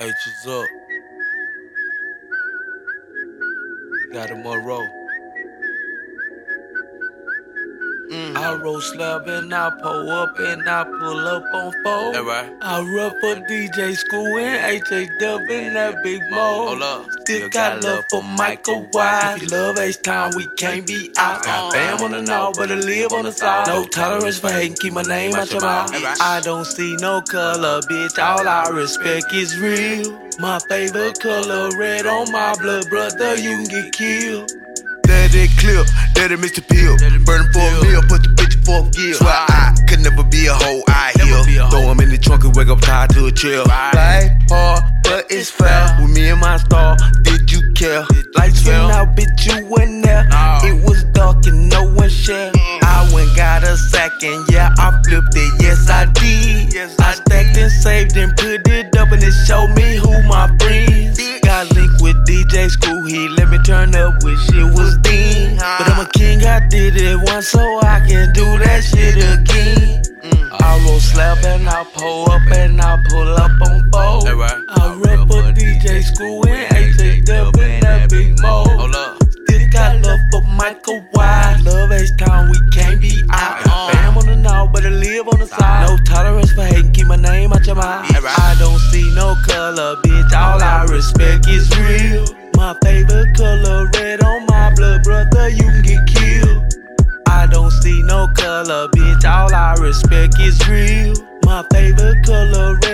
H is up. Gotti Monroe. I roll slab and I pull up and I pull up on four. That right? I run for DJ Screw and AJ Dub in that big mo. Hold up. Still got love for Michael White. If you love H Town, we can't be out. Got fam on the north, but I live on the south. No tolerance for hating, keep my name out your mouth. I don't see no color, bitch. All I respect is real. My favorite color, red on my blood, brother. You can get killed. That it clip, that it Mr. Pill. Burn for a meal, put the wake up tied to a chair. Life hard, but it's fair. With me and my star, did you care? Lights went out, bitch, you went there. No. It was dark and no one shared. I went got a sack and yeah, I flipped it. Yes, I did. Yes, I I stacked and saved and put it up and it showed me who my friends. Got linked with DJ Screw, he let me turn up when shit was thin. But I'm a king, I did it once, so I can do that shit again. Pull up and I pull up on four. That right? I oh, rep for DJ Screw and AJ Dub in that big mo. Still got love for Michael White. Love H Town, we can't be out. Fam on the north, but I live on the side. No tolerance for hating, keep my name out your mouth. I don't see no color, bitch. All I respect is real. My favorite color, red on my blood, brother. You can get killed. I don't see no color, bitch. All I respect is real. My favorite color, red